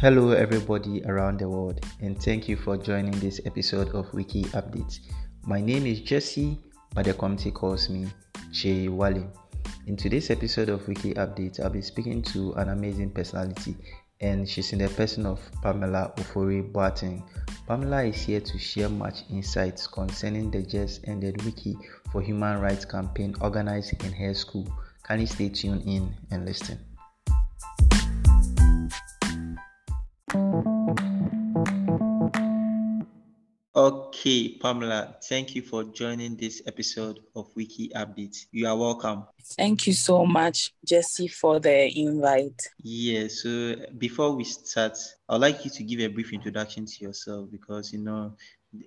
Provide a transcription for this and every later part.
Hello, everybody around the world, and thank you for joining this episode of Wiki Updates. My name is Jesse, but the committee calls me Jay Wally. In today's episode of Wiki Updates, I'll be speaking to an amazing personality, and she's in the person of Pamela Ofori Boateng. Pamela is here to share much insights concerning the just ended Wiki for Human Rights campaign organized in her school. You stay tuned in and listen? Okay, Pamela, thank you for joining this episode of Wiki Update. You are welcome. Thank you so much, Jesse, for the invite. Yeah, so before we start, I'd like you to give a brief introduction to yourself because, you know,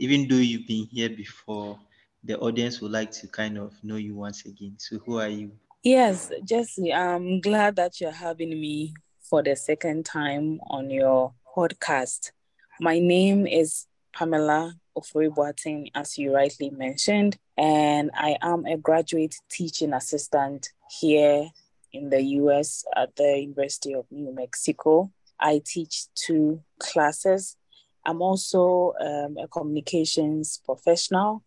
even though you've been here before, the audience would like to kind of know you once again. So, who are you? Yes, Jesse, I'm glad that you're having me for the second time on your podcast. My name is Pamela Ofori Boateng, as you rightly mentioned, and I am a graduate teaching assistant here in the US at the University of New Mexico. I teach two classes. I'm also um, a communications professional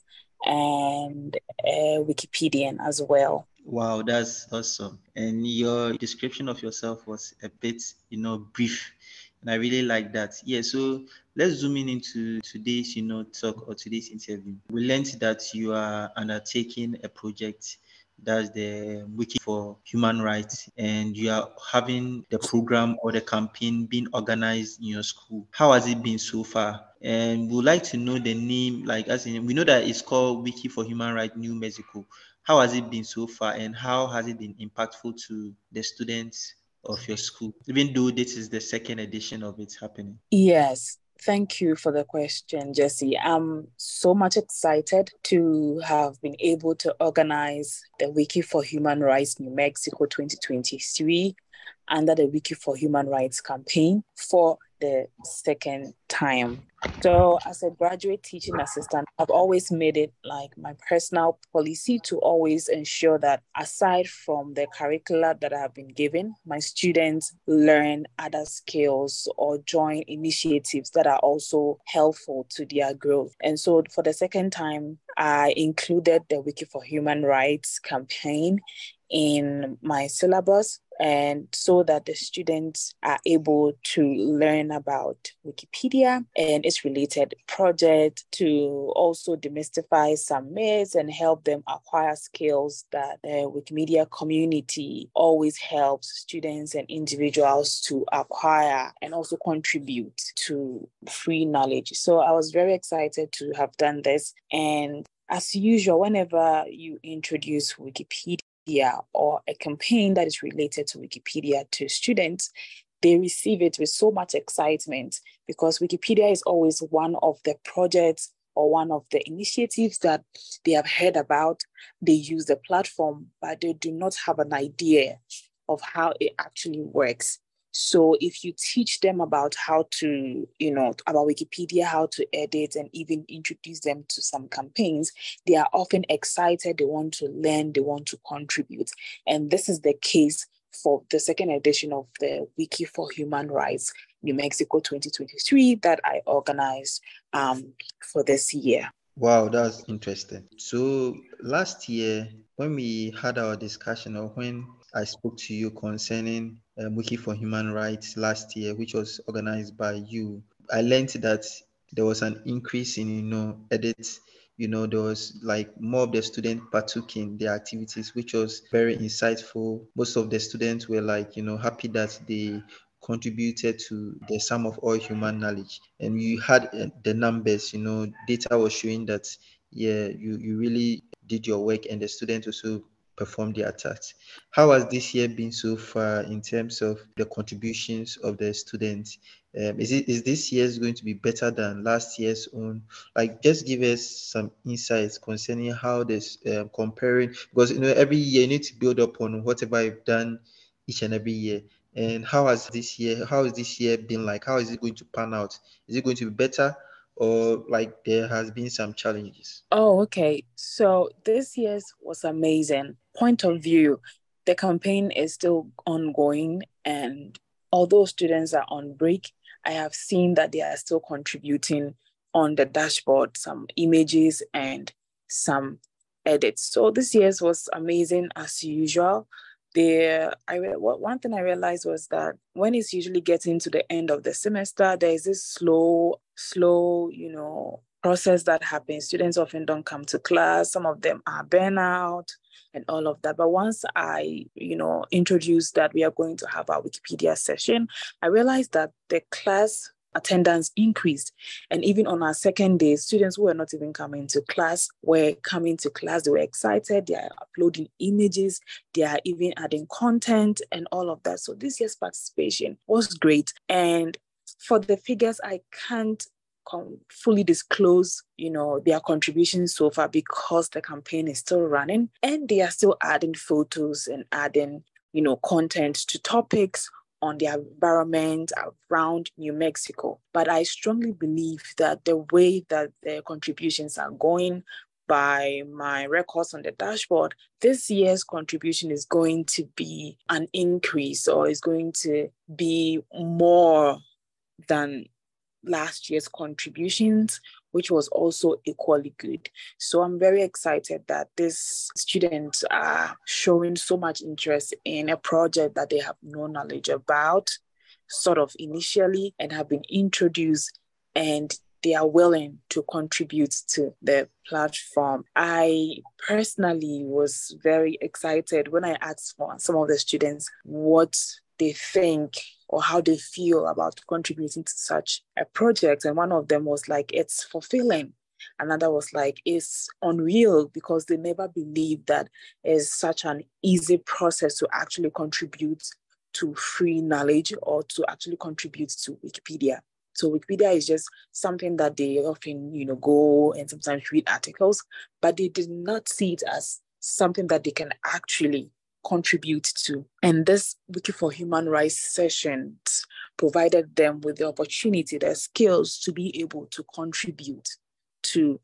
and a Wikipedian as well. Wow, that's awesome. And your description of yourself was a bit, you know, brief and I really like that. Yeah, so let's zoom in into today's, you know, talk or today's interview. We learned that you are undertaking a project that's the um, wiki for human rights and you are having the program or the campaign being organized in your school how has it been so far and we'd like to know the name like as in we know that it's called wiki for human rights new mexico how has it been so far and how has it been impactful to the students of your school, even though this is the second edition of it happening? Yes. Thank you for the question, Jesse. I'm so much excited to have been able to organize the Wiki for Human Rights New Mexico 2023 under the Wiki for Human Rights campaign for the second time. So, as a graduate teaching assistant, I've always made it like my personal policy to always ensure that aside from the curricula that I have been given, my students learn other skills or join initiatives that are also helpful to their growth. And so, for the second time, I included the Wiki for Human Rights campaign in my syllabus and so that the students are able to learn about Wikipedia and its related project to also demystify some myths and help them acquire skills that the Wikimedia community always helps students and individuals to acquire and also contribute to free knowledge. So I was very excited to have done this and as usual, whenever you introduce Wikipedia, or a campaign that is related to Wikipedia to students, they receive it with so much excitement because Wikipedia is always one of the projects or one of the initiatives that they have heard about. They use the platform, but they do not have an idea of how it actually works. So if you teach them about how to, you know, about Wikipedia, how to edit and even introduce them to some campaigns, they are often excited, they want to learn, they want to contribute. And this is the case for the second edition of the Wiki for Human Rights New Mexico 2023 that I organized um, for this year. Wow, that's interesting. So last year, when we had our discussion or when I spoke to you concerning um, Wiki for Human Rights last year, which was organized by you, I learned that there was an increase in, you know, edits. You know, there was like more of the students partook in the activities, which was very insightful. Most of the students were like, you know, happy that they contributed to the sum of all human knowledge. And you had uh, the numbers, you know, data was showing that, yeah, you, you really did your work and the students also perform the tasks. How has this year been so far in terms of the contributions of the students? Um, is it is this year's going to be better than last year's own? Like, just give us some insights concerning how this um, comparing because you know every year you need to build up on whatever you've done each and every year. And how has this year? How has this year been like? How is it going to pan out? Is it going to be better? Or like there has been some challenges? Oh, okay. So this year's was amazing point of view, the campaign is still ongoing, and although students are on break, I have seen that they are still contributing on the dashboard some images and some edits. So this year's was amazing as usual. The I one thing I realized was that when it's usually getting to the end of the semester, there is this slow, slow, you know, process that happens. Students often don't come to class. Some of them are burnout and all of that. But once I, you know, introduced that we are going to have our Wikipedia session, I realized that the class attendance increased. And even on our second day, students who were not even coming to class were coming to class. They were excited. They are uploading images. They are even adding content and all of that. So this year's participation was great. And for the figures, I can't fully disclose you know their contributions so far because the campaign is still running and they are still adding photos and adding you know content to topics on the environment around New Mexico. But I strongly believe that the way that the contributions are going by my records on the dashboard, this year's contribution is going to be an increase or is going to be more than last year's contributions, which was also equally good. So I'm very excited that these students are showing so much interest in a project that they have no knowledge about, sort of initially, and have been introduced and they are willing to contribute to the platform. I personally was very excited when I asked for some of the students what they think or how they feel about contributing to such a project. And one of them was like, it's fulfilling. Another was like, it's unreal because they never believed that it's such an easy process to actually contribute to free knowledge or to actually contribute to Wikipedia. So Wikipedia is just something that they often, you know, go and sometimes read articles, but they did not see it as something that they can actually contribute to. And this Wiki for Human Rights sessions provided them with the opportunity, the skills to be able to contribute to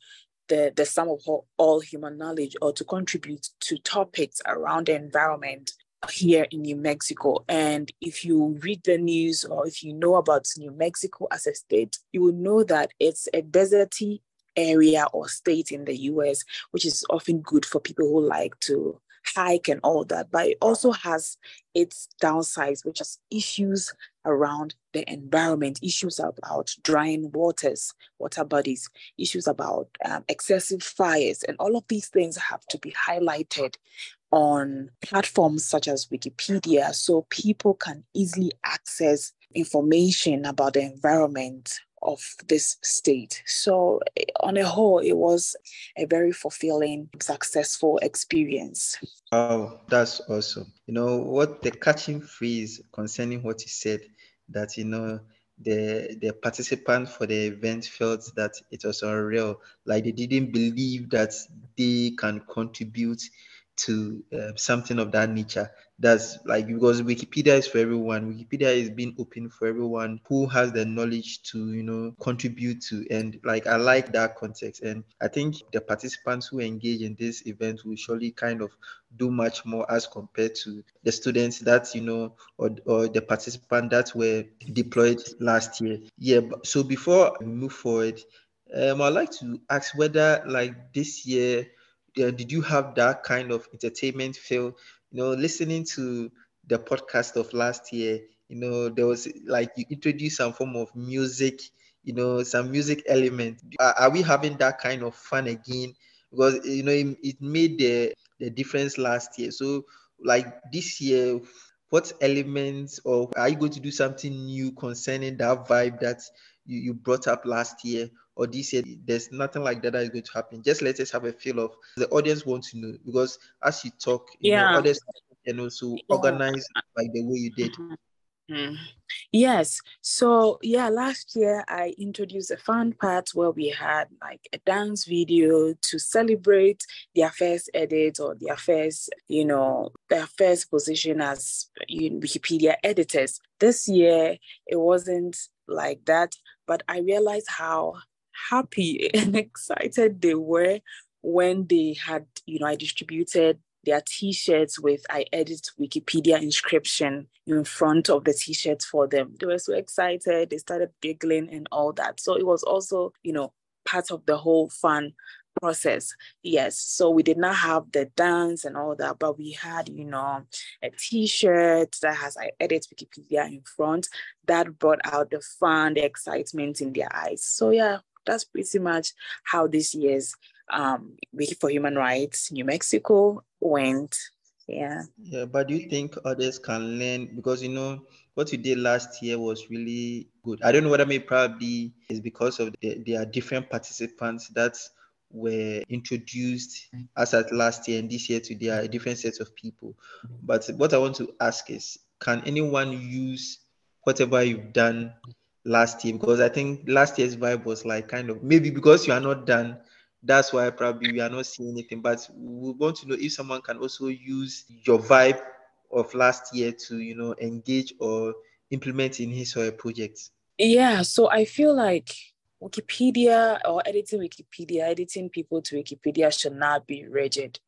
the, the sum of all, all human knowledge or to contribute to topics around the environment here in New Mexico. And if you read the news or if you know about New Mexico as a state, you will know that it's a deserty area or state in the US, which is often good for people who like to hike and all that, but it also has its downsides, which is issues around the environment, issues about drying waters, water bodies, issues about um, excessive fires, and all of these things have to be highlighted on platforms such as Wikipedia so people can easily access information about the environment of this state. So, eh, on a whole, it was a very fulfilling, successful experience. Oh, that's awesome. You know, what the catching phrase concerning what you said that, you know, the the participant for the event felt that it was unreal like they didn't believe that they can contribute to uh, something of that nature. That's like because Wikipedia is for everyone. Wikipedia is being open for everyone who has the knowledge to, you know, contribute to. And like I like that context. And I think the participants who engage in this event will surely kind of do much more as compared to the students that, you know, or, or the participants that were deployed last year. Yeah. So before we move forward, um, I'd like to ask whether like this year uh, did you have that kind of entertainment feel? You know, listening to the podcast of last year, you know, there was like you introduced some form of music, you know, some music element. Are, are we having that kind of fun again? Because you know, it, it made the the difference last year. So, like this year, what elements or are you going to do something new concerning that vibe that you, you brought up last year or this year there's nothing like that that is going to happen just let us have a feel of the audience wants to know because as you talk you yeah. know others can also yeah. organize like the way you did mm-hmm. Mm. Yes. So yeah, last year I introduced a fun part where we had like a dance video to celebrate their first edit or their first, you know, their first position as Wikipedia editors. This year it wasn't like that, but I realized how happy and excited they were when they had, you know, I distributed their t-shirts with I edit Wikipedia inscription in front of the t-shirts for them. They were so excited. They started giggling and all that. So it was also, you know, part of the whole fun process. Yes. So we did not have the dance and all that, but we had, you know, a t-shirt that has I edit Wikipedia in front that brought out the fun, the excitement in their eyes. So yeah, that's pretty much how this year's um, Wiki for Human Rights New Mexico went. Yeah. Yeah, but do you think others can learn because you know what you did last year was really good. I don't know whether maybe probably is because of the, there are different participants that were introduced as at last year and this year to there are different sets of people. But what I want to ask is can anyone use whatever you've done last year? Because I think last year's vibe was like kind of maybe because you are not done that's why probably we are not seeing anything. But we want to know if someone can also use your vibe of last year to, you know, engage or implement in his or her project. Yeah, so I feel like Wikipedia or editing Wikipedia, editing people to Wikipedia should not be rigid.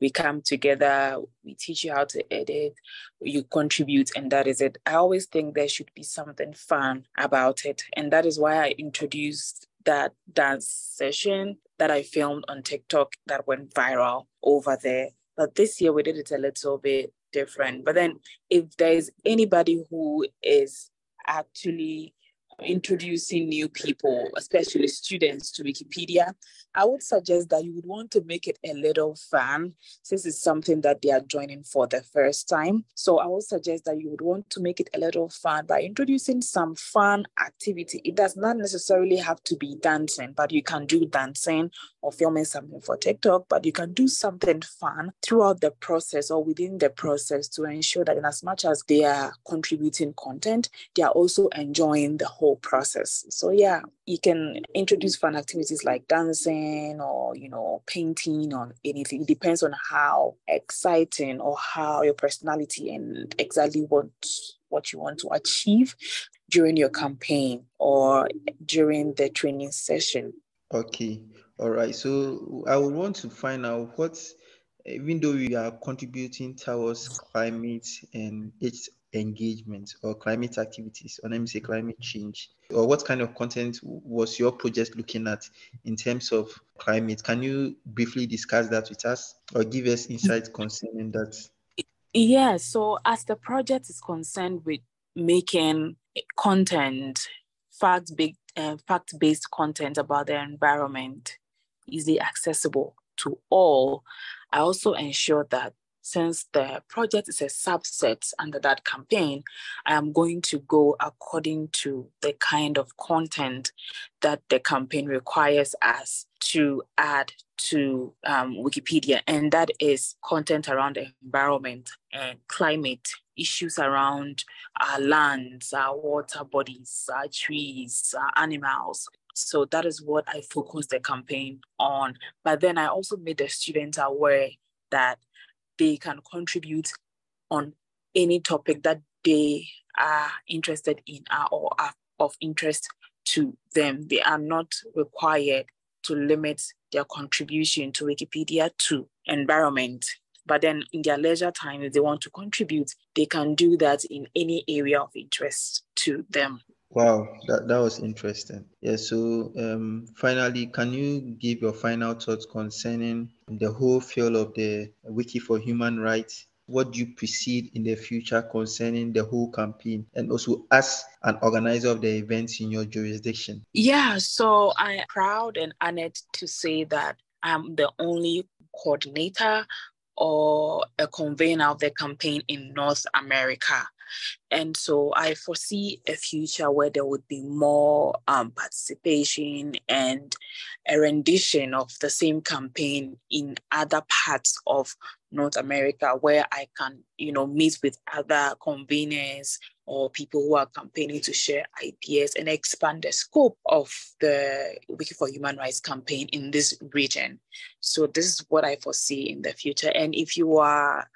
We come together, we teach you how to edit, you contribute, and that is it. I always think there should be something fun about it. And that is why I introduced that dance session that I filmed on TikTok that went viral over there. But this year we did it a little bit different. But then if there's anybody who is actually introducing new people, especially students, to Wikipedia, I would suggest that you would want to make it a little fun since it's something that they are joining for the first time. So I would suggest that you would want to make it a little fun by introducing some fun activity. It does not necessarily have to be dancing, but you can do dancing or filming something for TikTok, but you can do something fun throughout the process or within the process to ensure that in as much as they are contributing content, they are also enjoying the whole whole process. So yeah, you can introduce fun activities like dancing or you know painting or anything. It depends on how exciting or how your personality and exactly what what you want to achieve during your campaign or during the training session. Okay. All right. So I would want to find out what even though we are contributing towards climate and its engagement or climate activities, or let me say climate change, or what kind of content was your project looking at in terms of climate? Can you briefly discuss that with us or give us insights concerning that? Yeah, so as the project is concerned with making content, fact based uh, fact based content about the environment easily accessible to all, I also ensure that since the project is a subset under that campaign, I am going to go according to the kind of content that the campaign requires us to add to um, Wikipedia, and that is content around the environment and climate issues around our lands, our water bodies, our trees, our animals. So that is what I focused the campaign on. But then I also made the students aware that they can contribute on any topic that they are interested in uh, or are of interest to them. They are not required to limit their contribution to Wikipedia to environment. But then in their leisure time, if they want to contribute, they can do that in any area of interest to them. Wow, that, that was interesting. Yeah, so um, finally, can you give your final thoughts concerning the whole field of the Wiki for Human Rights? What do you proceed in the future concerning the whole campaign and also as an organizer of the events in your jurisdiction? Yeah, so I'm proud and honored to say that I'm the only coordinator or a convener of the campaign in North America. And so I foresee a future where there would be more um, participation and a rendition of the same campaign in other parts of North America where I can, you know, meet with other conveners or people who are campaigning to share ideas and expand the scope of the Wiki for Human Rights campaign in this region. So this is what I foresee in the future. And if you are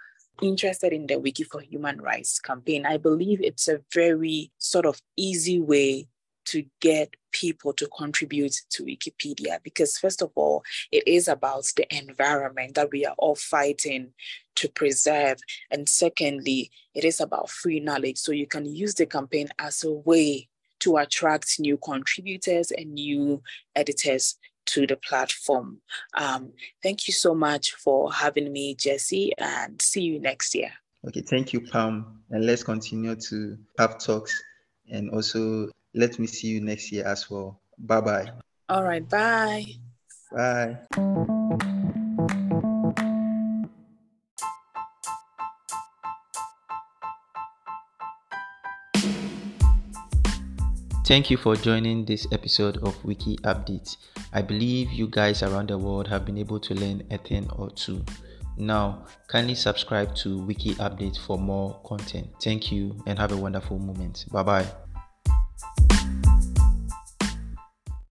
interested in the Wiki for Human Rights campaign, I believe it's a very sort of easy way to get people to contribute to Wikipedia because, first of all, it is about the environment that we are all fighting to preserve. And secondly, it is about free knowledge. So you can use the campaign as a way to attract new contributors and new editors to the platform. Um, thank you so much for having me, Jesse, and see you next year. Okay, thank you, Pam. And let's continue to have talks and also let me see you next year as well. Bye bye. All right, bye. Bye. Thank you for joining this episode of Wiki Updates. I believe you guys around the world have been able to learn a thing or two. Now, kindly subscribe to Wiki Update for more content. Thank you and have a wonderful moment. Bye bye.